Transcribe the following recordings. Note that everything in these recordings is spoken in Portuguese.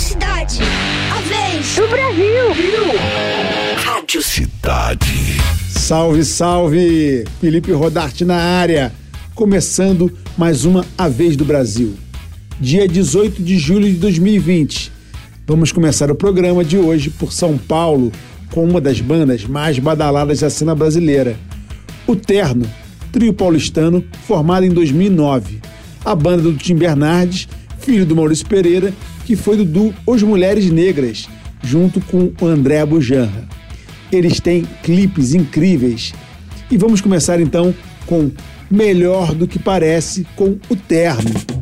cidade. A vez do Brasil. Rádio Cidade. Salve, salve! Felipe Rodarte na área. Começando mais uma A Vez do Brasil. Dia 18 de julho de 2020. Vamos começar o programa de hoje por São Paulo com uma das bandas mais badaladas da cena brasileira. O Terno, trio paulistano formado em 2009. A banda do Tim Bernardes, filho do Maurício Pereira, que foi do duo Os Mulheres Negras, junto com o André Bujanra. Eles têm clipes incríveis. E vamos começar então com Melhor do que Parece com o Terno.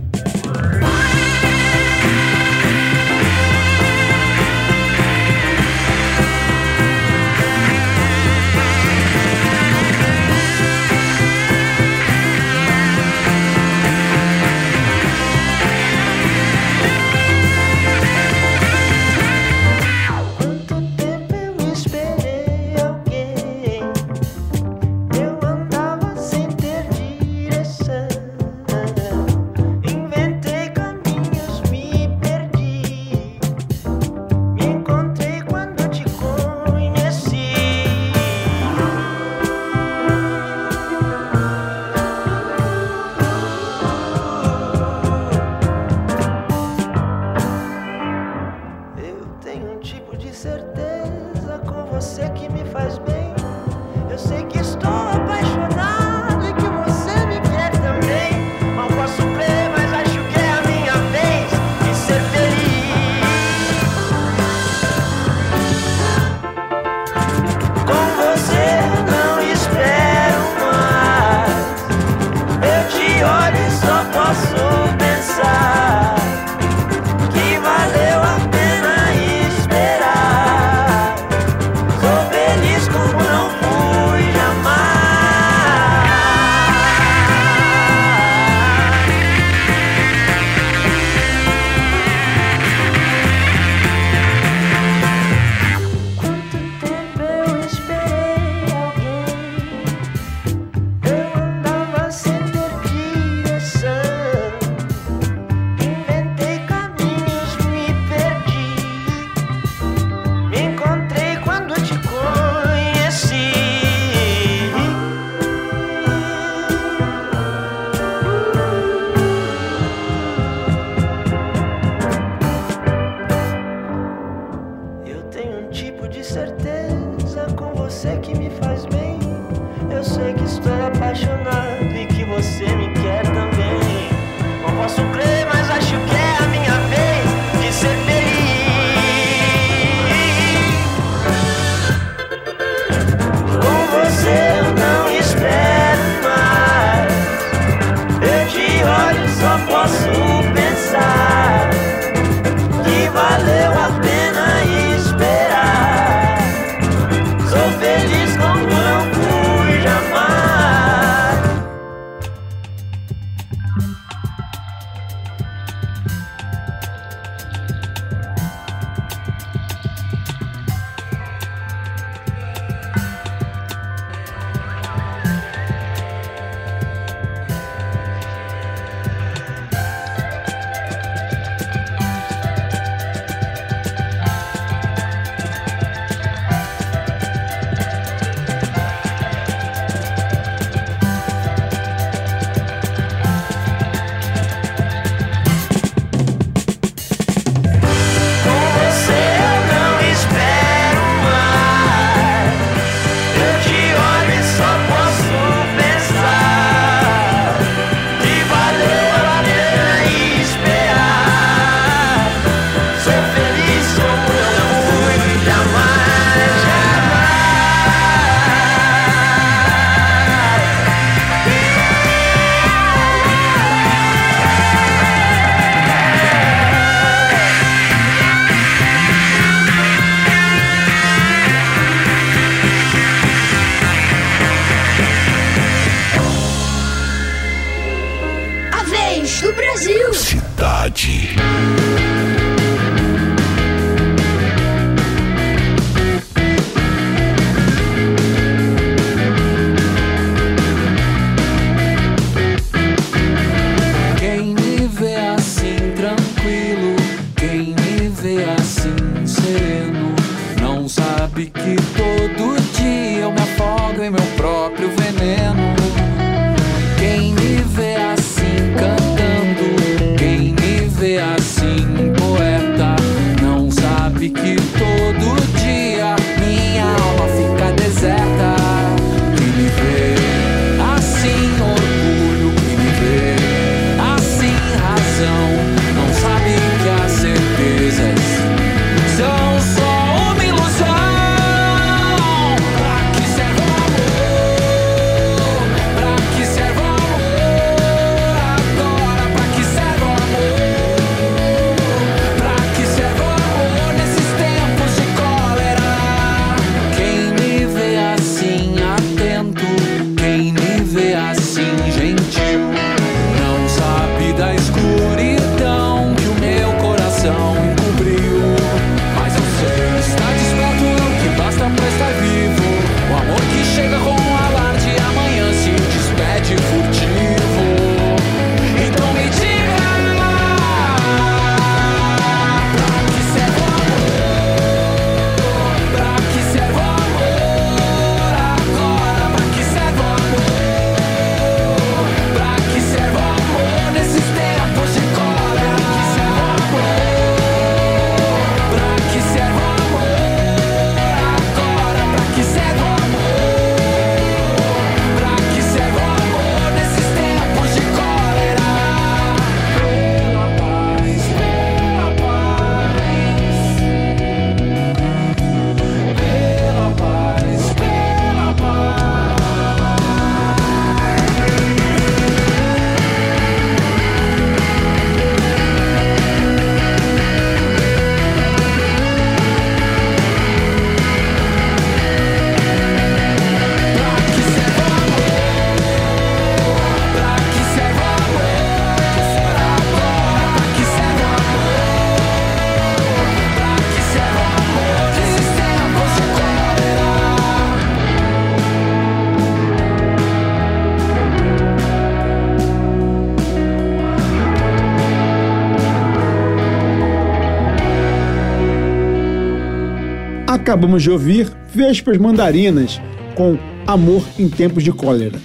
Acabamos de ouvir Vespas Mandarinas com Amor em Tempos de Cólera.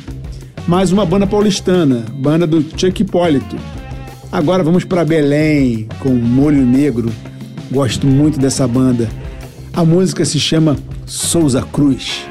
Mais uma banda paulistana, banda do Chuck Hipólito. Agora vamos para Belém com Molho Negro. Gosto muito dessa banda. A música se chama Souza Cruz.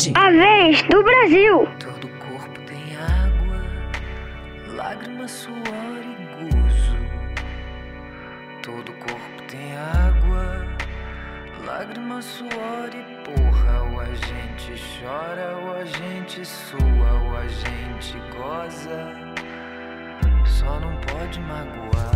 cidade. A vez do Brasil. Todo corpo tem água, lágrima, suor e gozo. Todo corpo tem água, lágrima, suor e porra. Ou a gente chora, ou a gente sua, ou a gente goza. Só não pode magoar.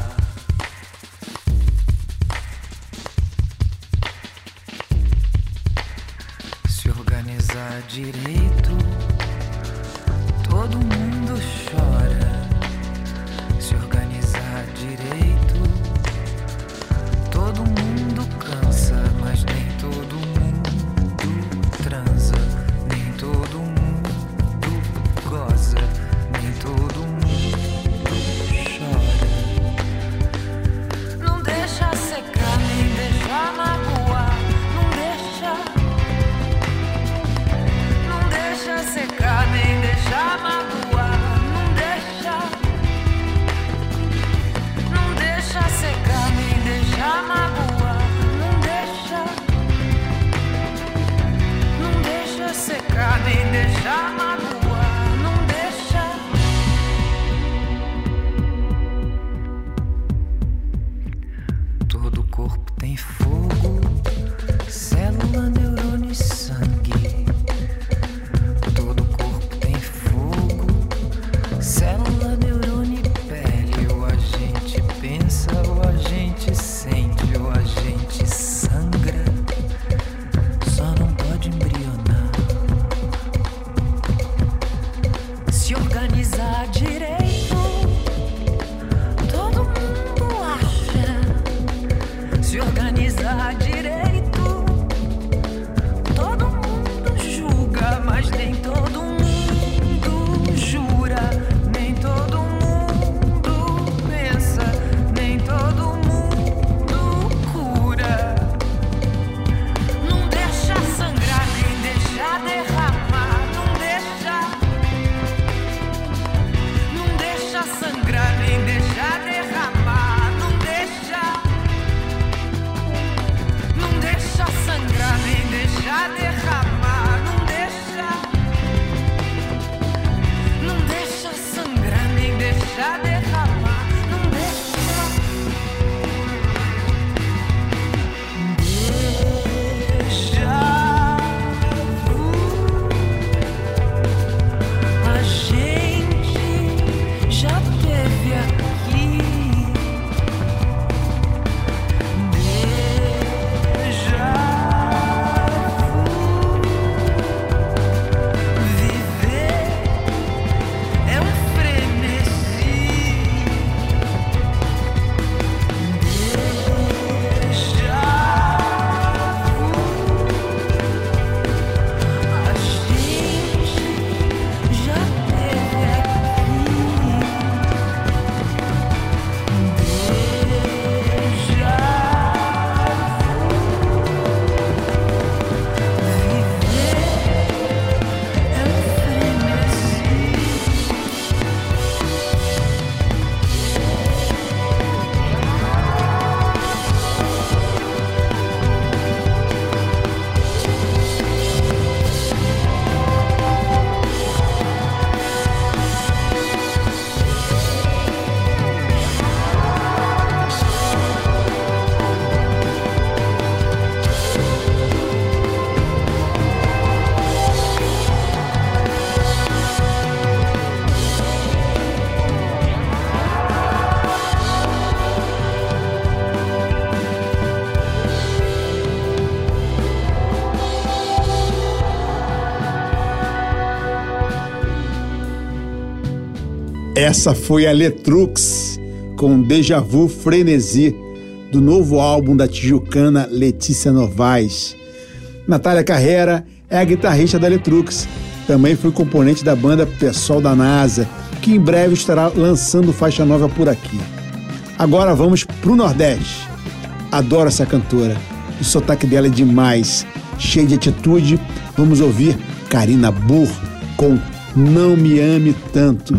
Essa foi a Letrux com Deja Vu Frenesi, do novo álbum da tijucana Letícia Novaes. Natália Carrera é a guitarrista da Letrux. Também foi componente da banda Pessoal da NASA, que em breve estará lançando faixa nova por aqui. Agora vamos pro Nordeste. Adoro essa cantora. O sotaque dela é demais, cheio de atitude. Vamos ouvir Karina Burr com Não Me Ame Tanto.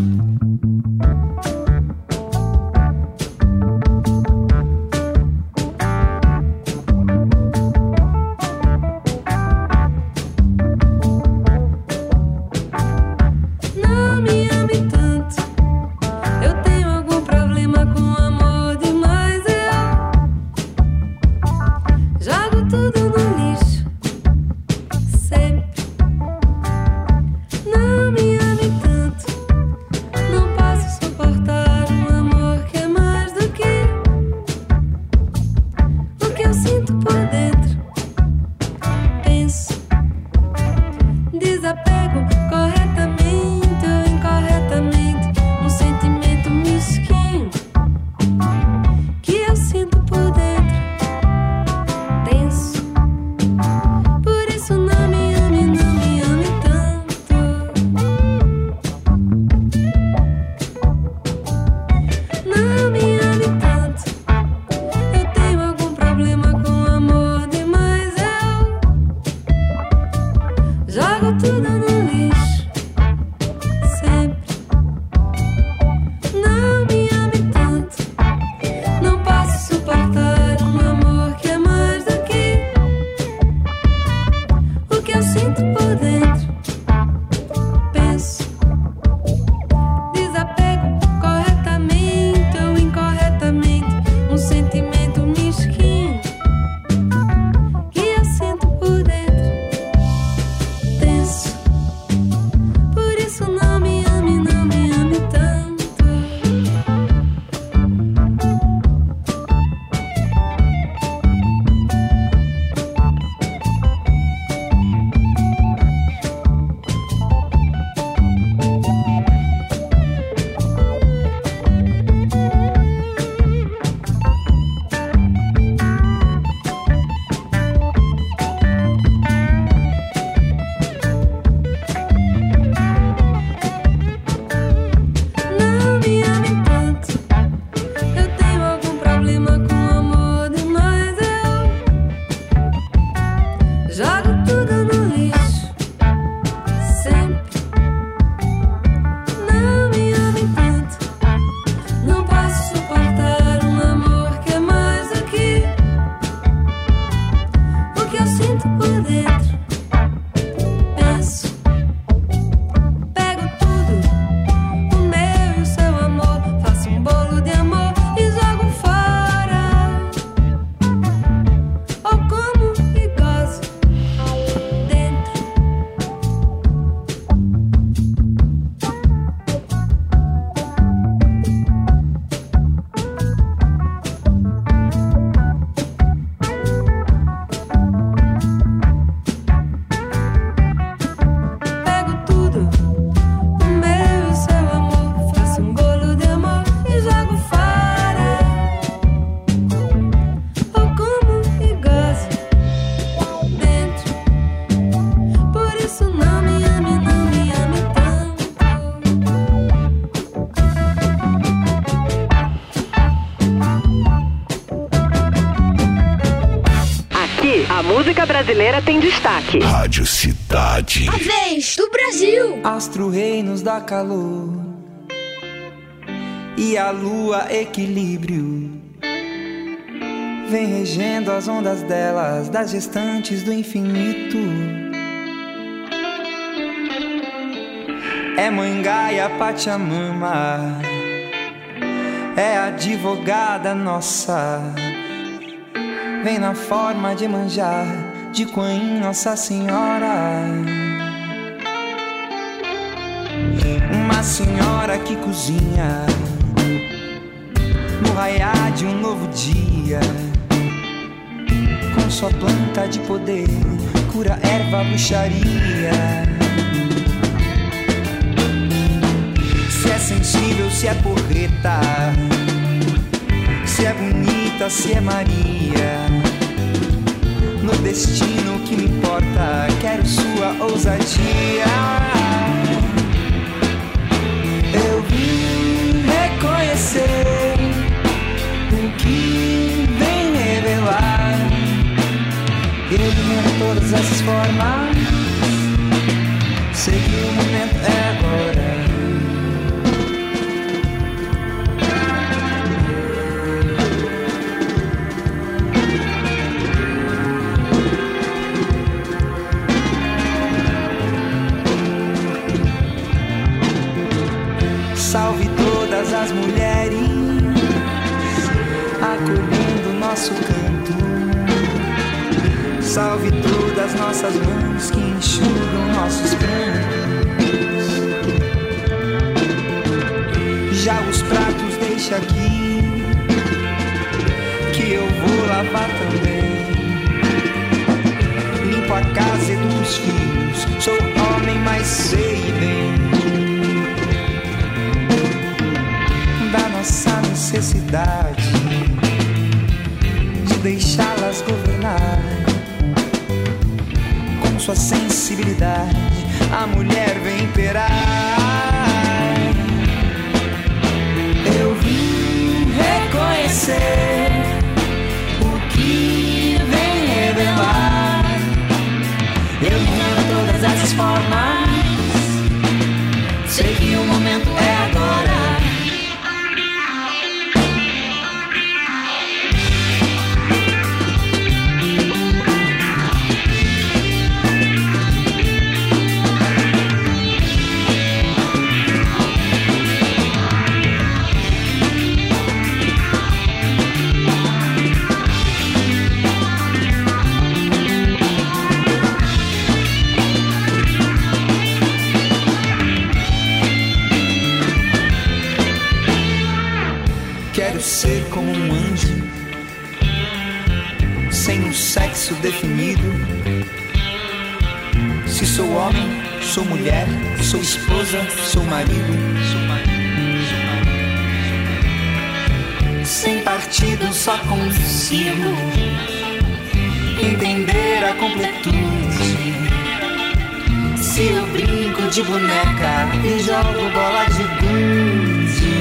Brasileira tem destaque. Rádio Cidade. A vez do Brasil. Astro rei nos dá calor e a lua equilíbrio. Vem regendo as ondas delas, das gestantes do infinito. É mãe Gaia Pachamama, é advogada nossa. Vem na forma de manjar de Quan Nossa Senhora. Uma senhora que cozinha no raiar de um novo dia. Com sua planta de poder, cura erva, bruxaria. Se é sensível, se é porreta. Se é bonita, se é Maria. No destino que me importa, quero sua ousadia. Eu vim reconhecer o que vem revelar. Ele em todas essas formas. Sei que o momento é agora. Todas as mulheres acolhendo nosso canto. Salve todas nossas mãos que enxugam nossos prantos. Já os pratos deixa aqui que eu vou lavar também. Limpo a casa, educo os filhos. Sou homem, mas sei bem. De deixá-las governar com sua sensibilidade. A mulher vem imperar. Eu vim reconhecer o que vem revelar. Eu vim todas essas formas. Sei que o momento é sou mulher, sou esposa, sou marido. Sem partido, só consigo entender a completude. Se eu brinco de boneca e jogo bola de gude.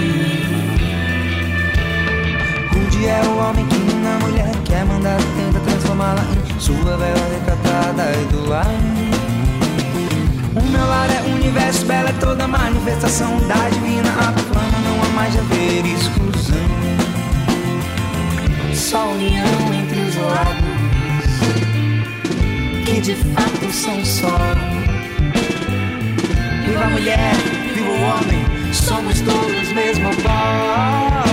Rude é o homem que na mulher quer mandar, tenta transformá-la em sua vela retratada e do lar. O meu lar é o universo, bela é toda manifestação da divina plana, não há mais de haver exclusão. Só união entre os lados, que de fato são só. Viva a mulher, viva o homem, somos todos mesmo pó.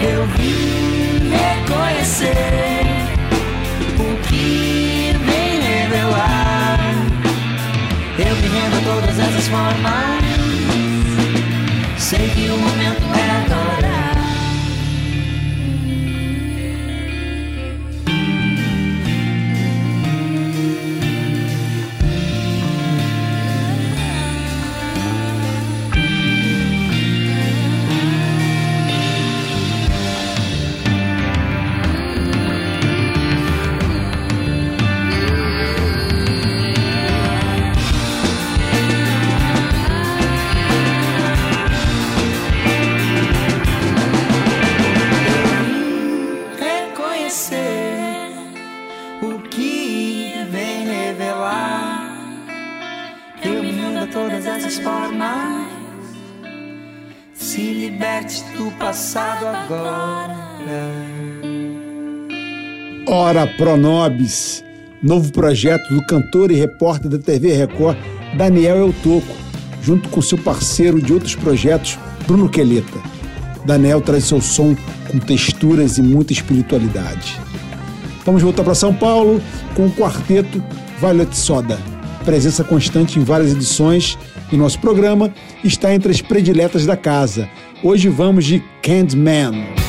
Eu vim reconhecer formas. Sei que o momento é para Pronobis, novo projeto do cantor e repórter da TV Record, Daniel Eutoco, junto com seu parceiro de outros projetos, Bruno Queleta. Daniel traz seu som com texturas e muita espiritualidade. Vamos voltar para São Paulo com o quarteto Violet Soda. Presença constante em várias edições e nosso programa está entre as prediletas da casa. Hoje vamos de Candyman.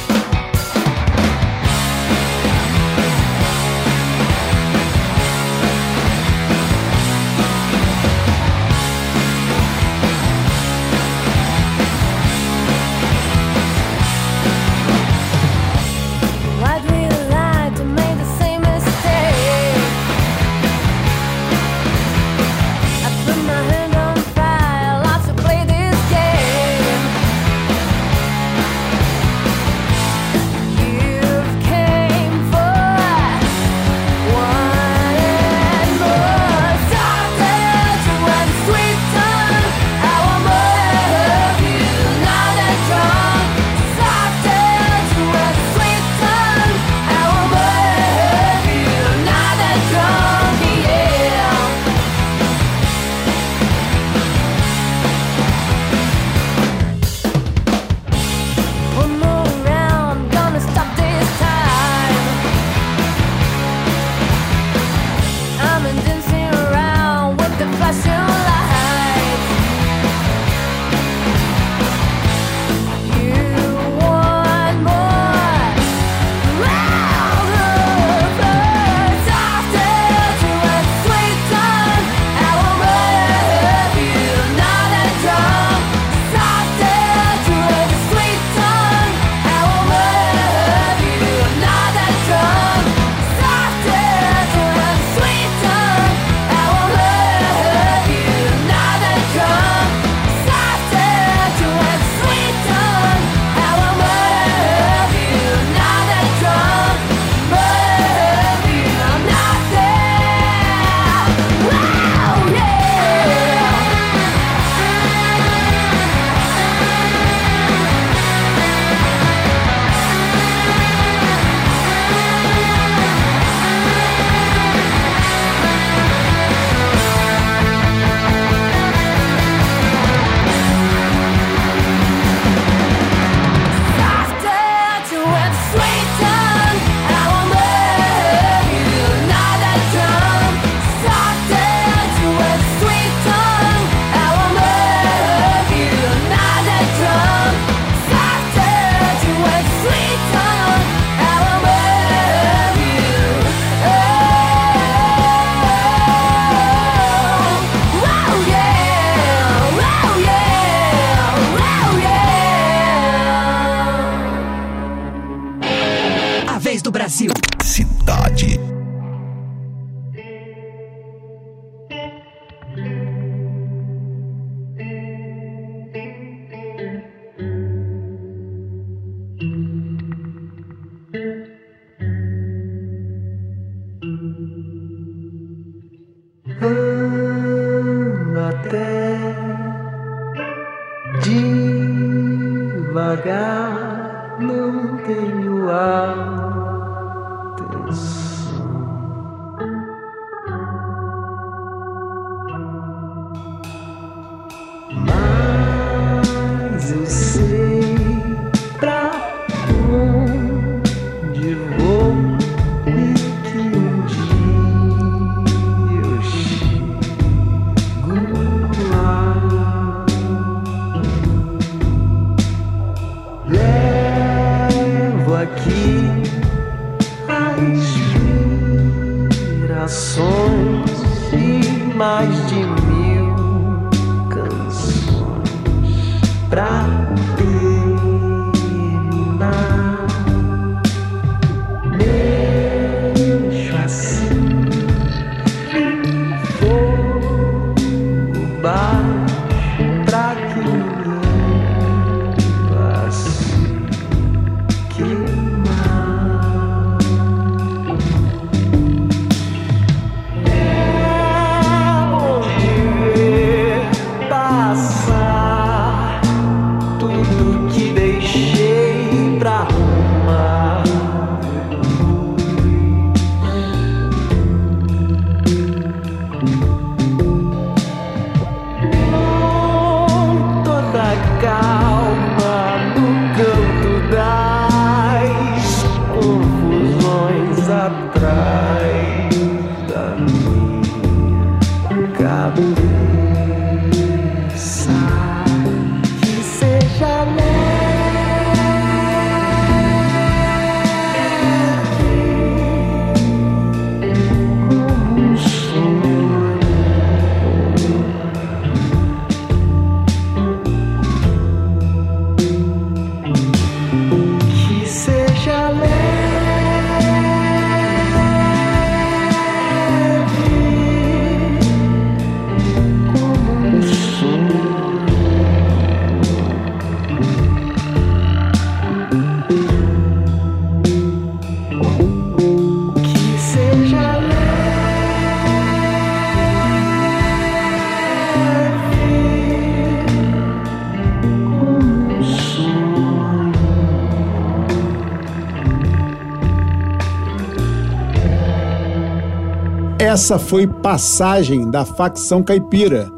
Essa foi Passagem da Facção Caipira,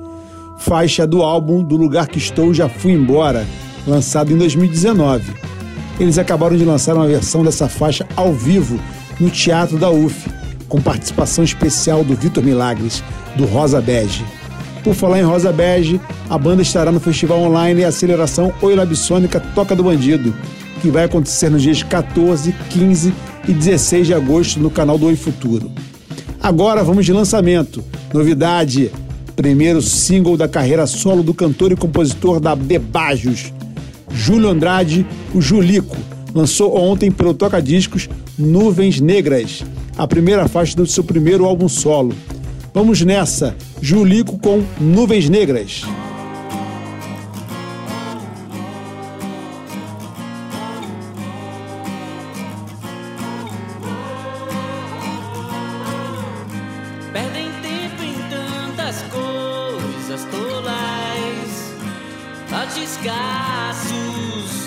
faixa do álbum Do Lugar Que Estou Já Fui Embora, lançado em 2019. Eles acabaram de lançar uma versão dessa faixa ao vivo no Teatro da UF, com participação especial do Vitor Milagres, do Rosa Bege. Por falar em Rosa Bege, a banda estará no festival online Aceleração Oi Labsônica Toca do Bandido, que vai acontecer nos dias 14, 15 e 16 de agosto no canal do Oi Futuro. Agora vamos de lançamento. Novidade: primeiro single da carreira solo do cantor e compositor da Bebajos, Júlio Andrade, o Julico. Lançou ontem pelo Toca Discos Nuvens Negras, a primeira faixa do seu primeiro álbum solo. Vamos nessa, Julico com Nuvens Negras. Desgastos,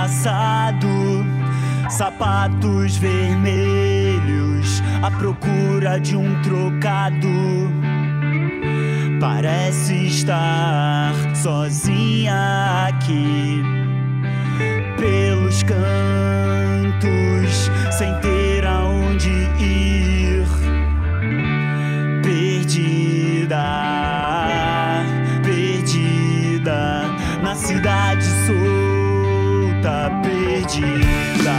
engraçado, sapatos vermelhos, à procura de um trocado. Parece estar sozinha aqui pelos cantos, sem ter aonde ir. Perdida, perdida, na cidade perdida.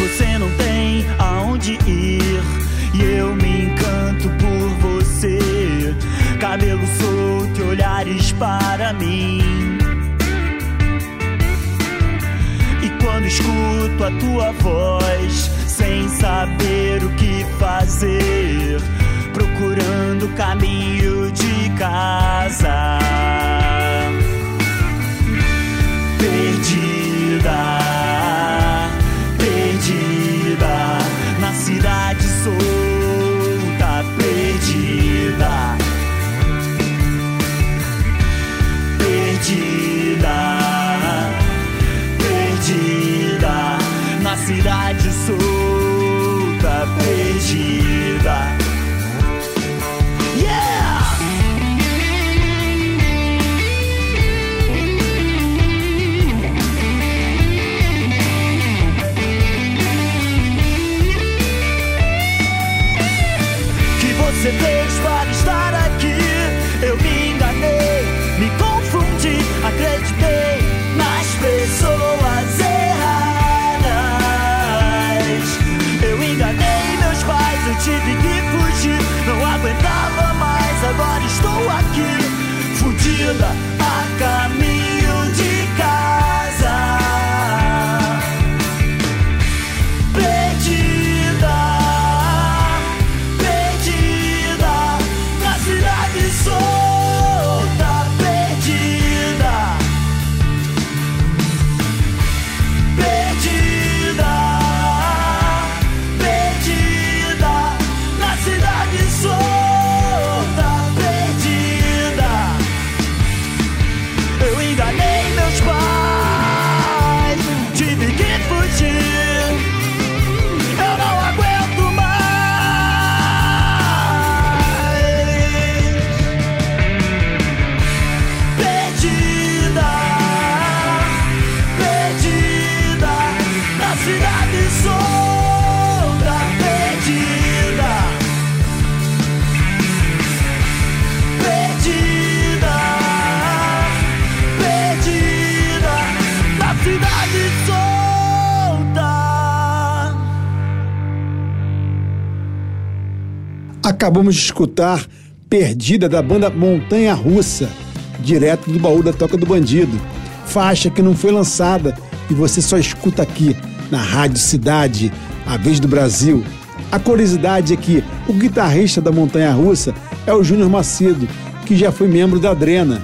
Você não tem aonde ir e eu me encanto por você. Cabelo solto e olhares para mim. E quando escuto a tua voz, sem saber o que fazer, procurando o caminho de casa. Perdida, que você fez para estar Acabamos de escutar Perdida da banda Montanha Russa, direto do baú da Toca do Bandido. Faixa que não foi lançada e você só escuta aqui na Rádio Cidade, a vez do Brasil. A curiosidade é que o guitarrista da Montanha Russa é o Júnior Macedo, que já foi membro da Drena.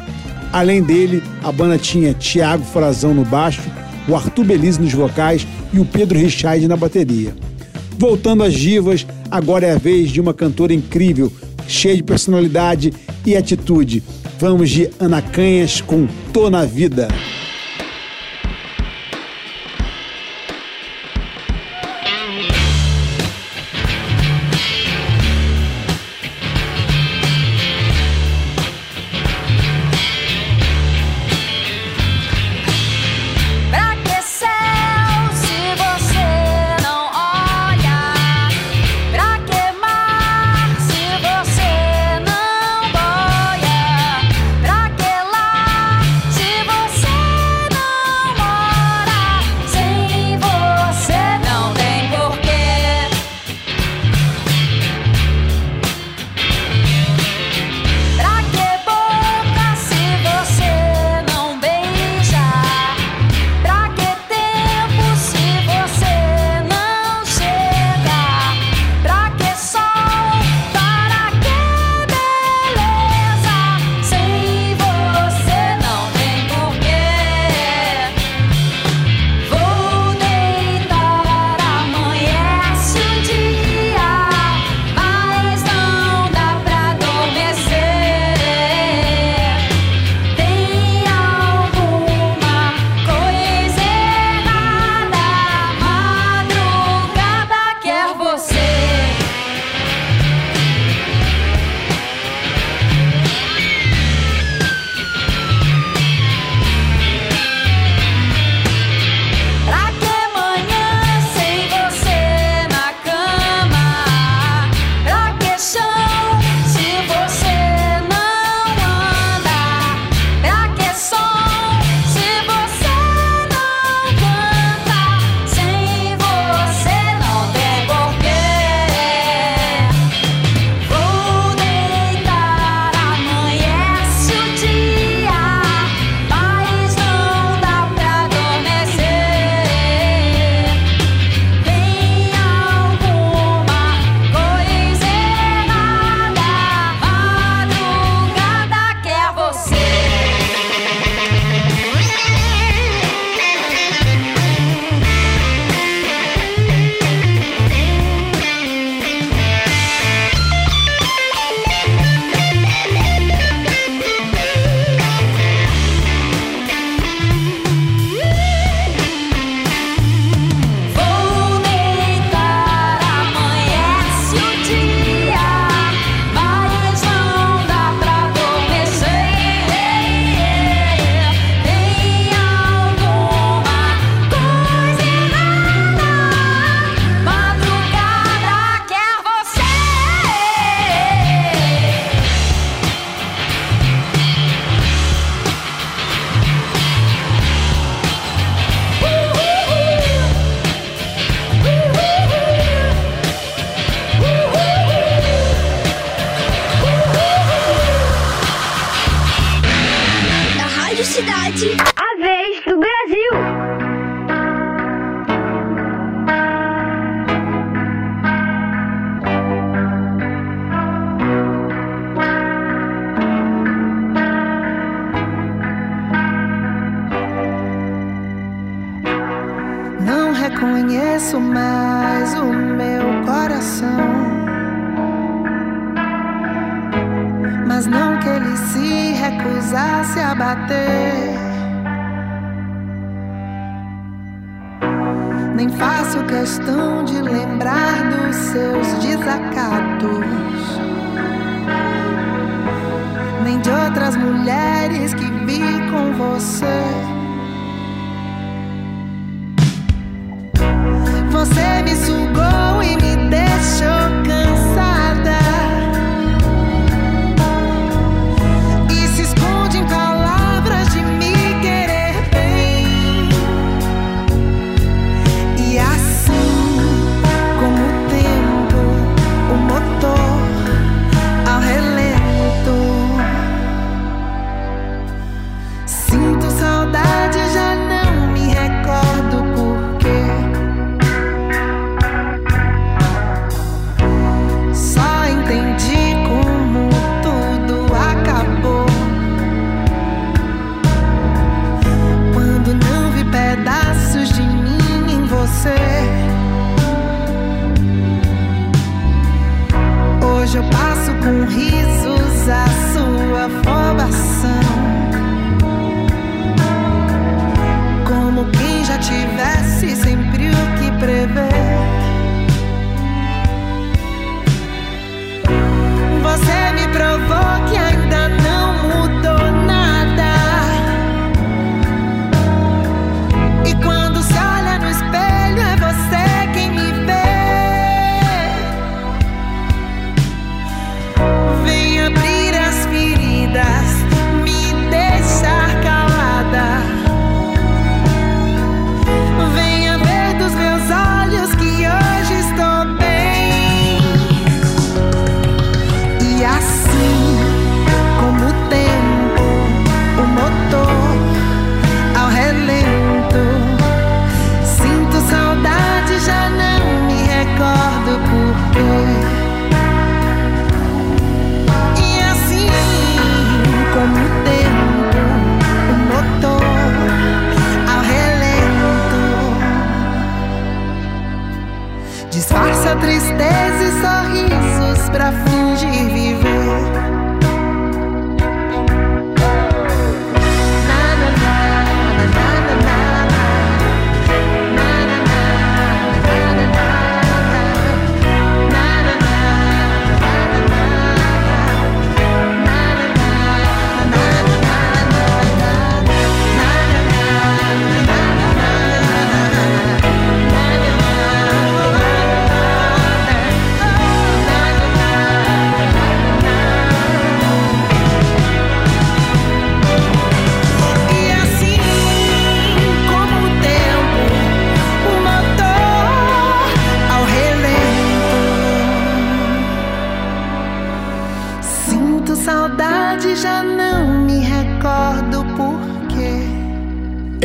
Além dele, a banda tinha Tiago Frazão no baixo, o Arthur Belize nos vocais e o Pedro Richard na bateria. Voltando às divas, agora é a vez de uma cantora incrível, cheia de personalidade e atitude. Vamos de Ana Canhas com Tô na Vida.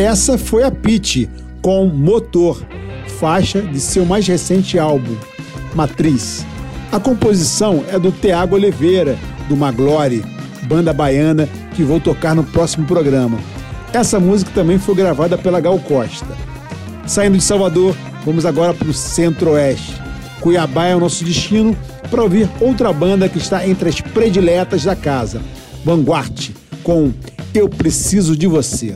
Essa foi a Pete com Motor, faixa de seu mais recente álbum, Matriz. A composição é do Tiago Oliveira, do Maglore, banda baiana que vou tocar no próximo programa. Essa música também foi gravada pela Gal Costa. Saindo de Salvador, vamos agora para o Centro-Oeste. Cuiabá é o nosso destino para ouvir outra banda que está entre as prediletas da casa, Vanguard, com Eu Preciso de Você.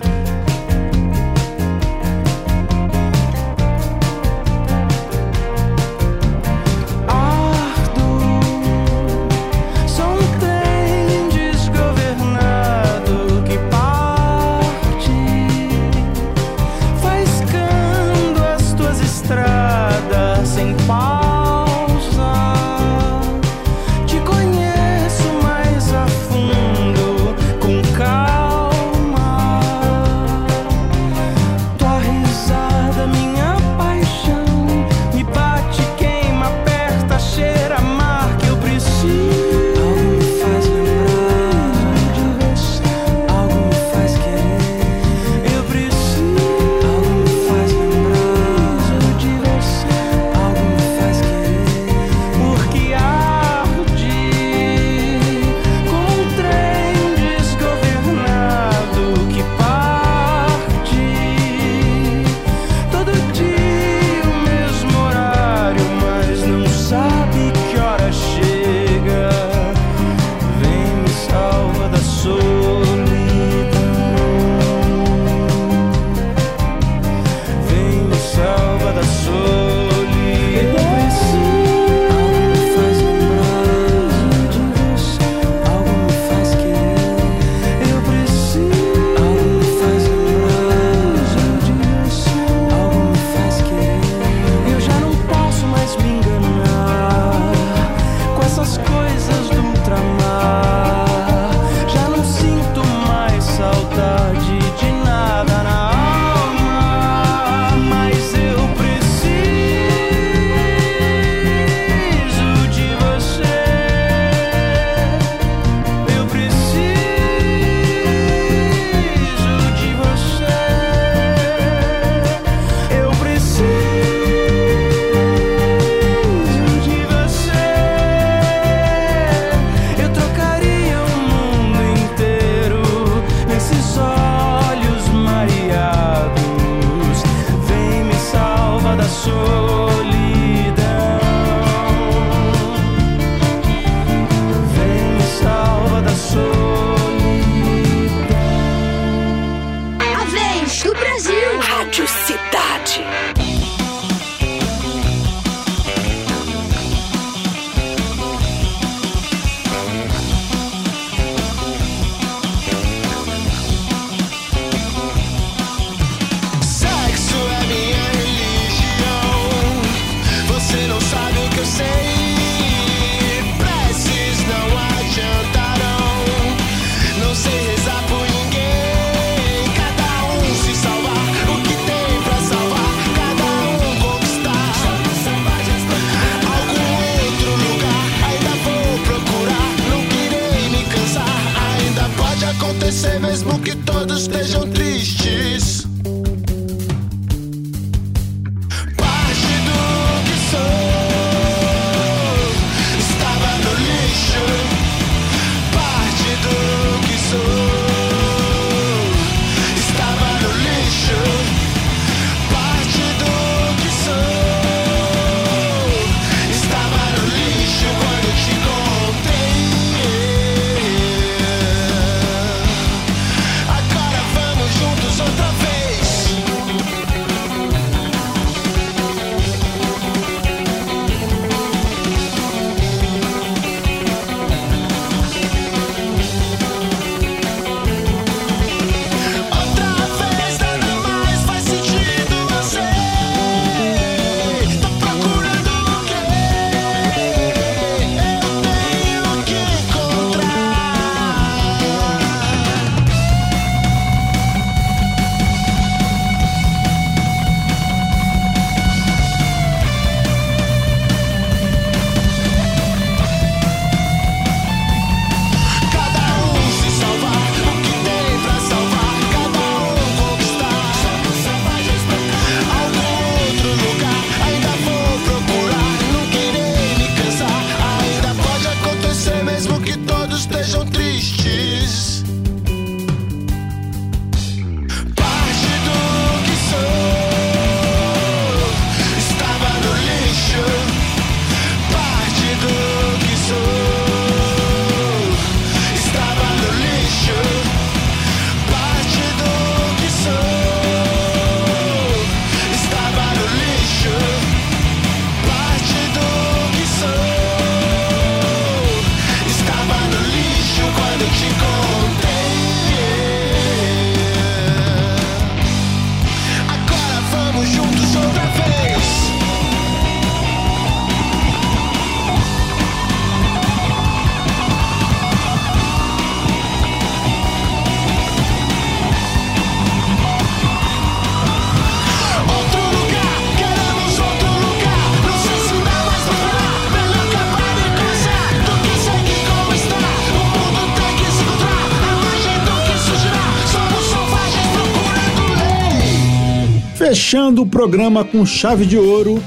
Fechando o programa com chave de ouro,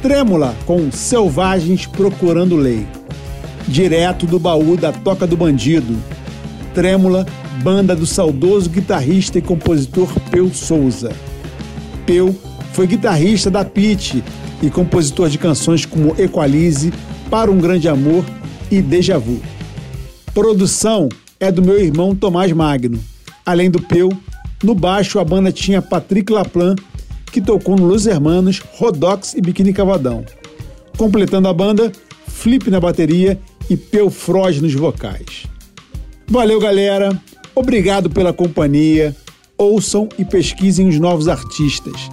Trêmula com Selvagens Procurando Lei. Direto do baú da Toca do Bandido. Trêmula, banda do saudoso guitarrista e compositor Peu Souza. Peu foi guitarrista da Pitty e compositor de canções como Equalize, Para um Grande Amor e Deja Vu. Produção é do meu irmão Tomás Magno. Além do Peu, no baixo a banda tinha Patrick Laplan, que tocou no Los Hermanos, Rodox e Biquíni Cavadão. Completando a banda, Flip na bateria e Peu Froz nos vocais. Valeu, galera. Obrigado pela companhia. Ouçam e pesquisem os novos artistas.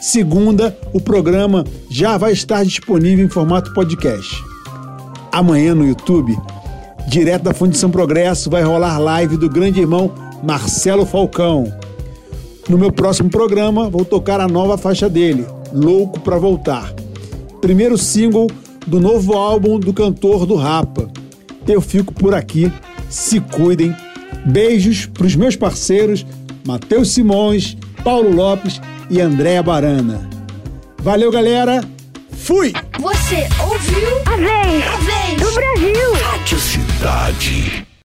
Segunda, o programa já vai estar disponível em formato podcast. Amanhã no YouTube, direto da Fundição Progresso, vai rolar live do grande irmão Marcelo Falcão. No meu próximo programa, vou tocar a nova faixa dele, Louco pra Voltar. Primeiro single do novo álbum do cantor do Rapa. Eu fico por aqui. Se cuidem. Beijos pros meus parceiros Matheus Simões, Paulo Lopes e Andréa Barana. Valeu, galera. Fui! Você ouviu? A vez! A vez! Do Brasil! Rádio Cidade.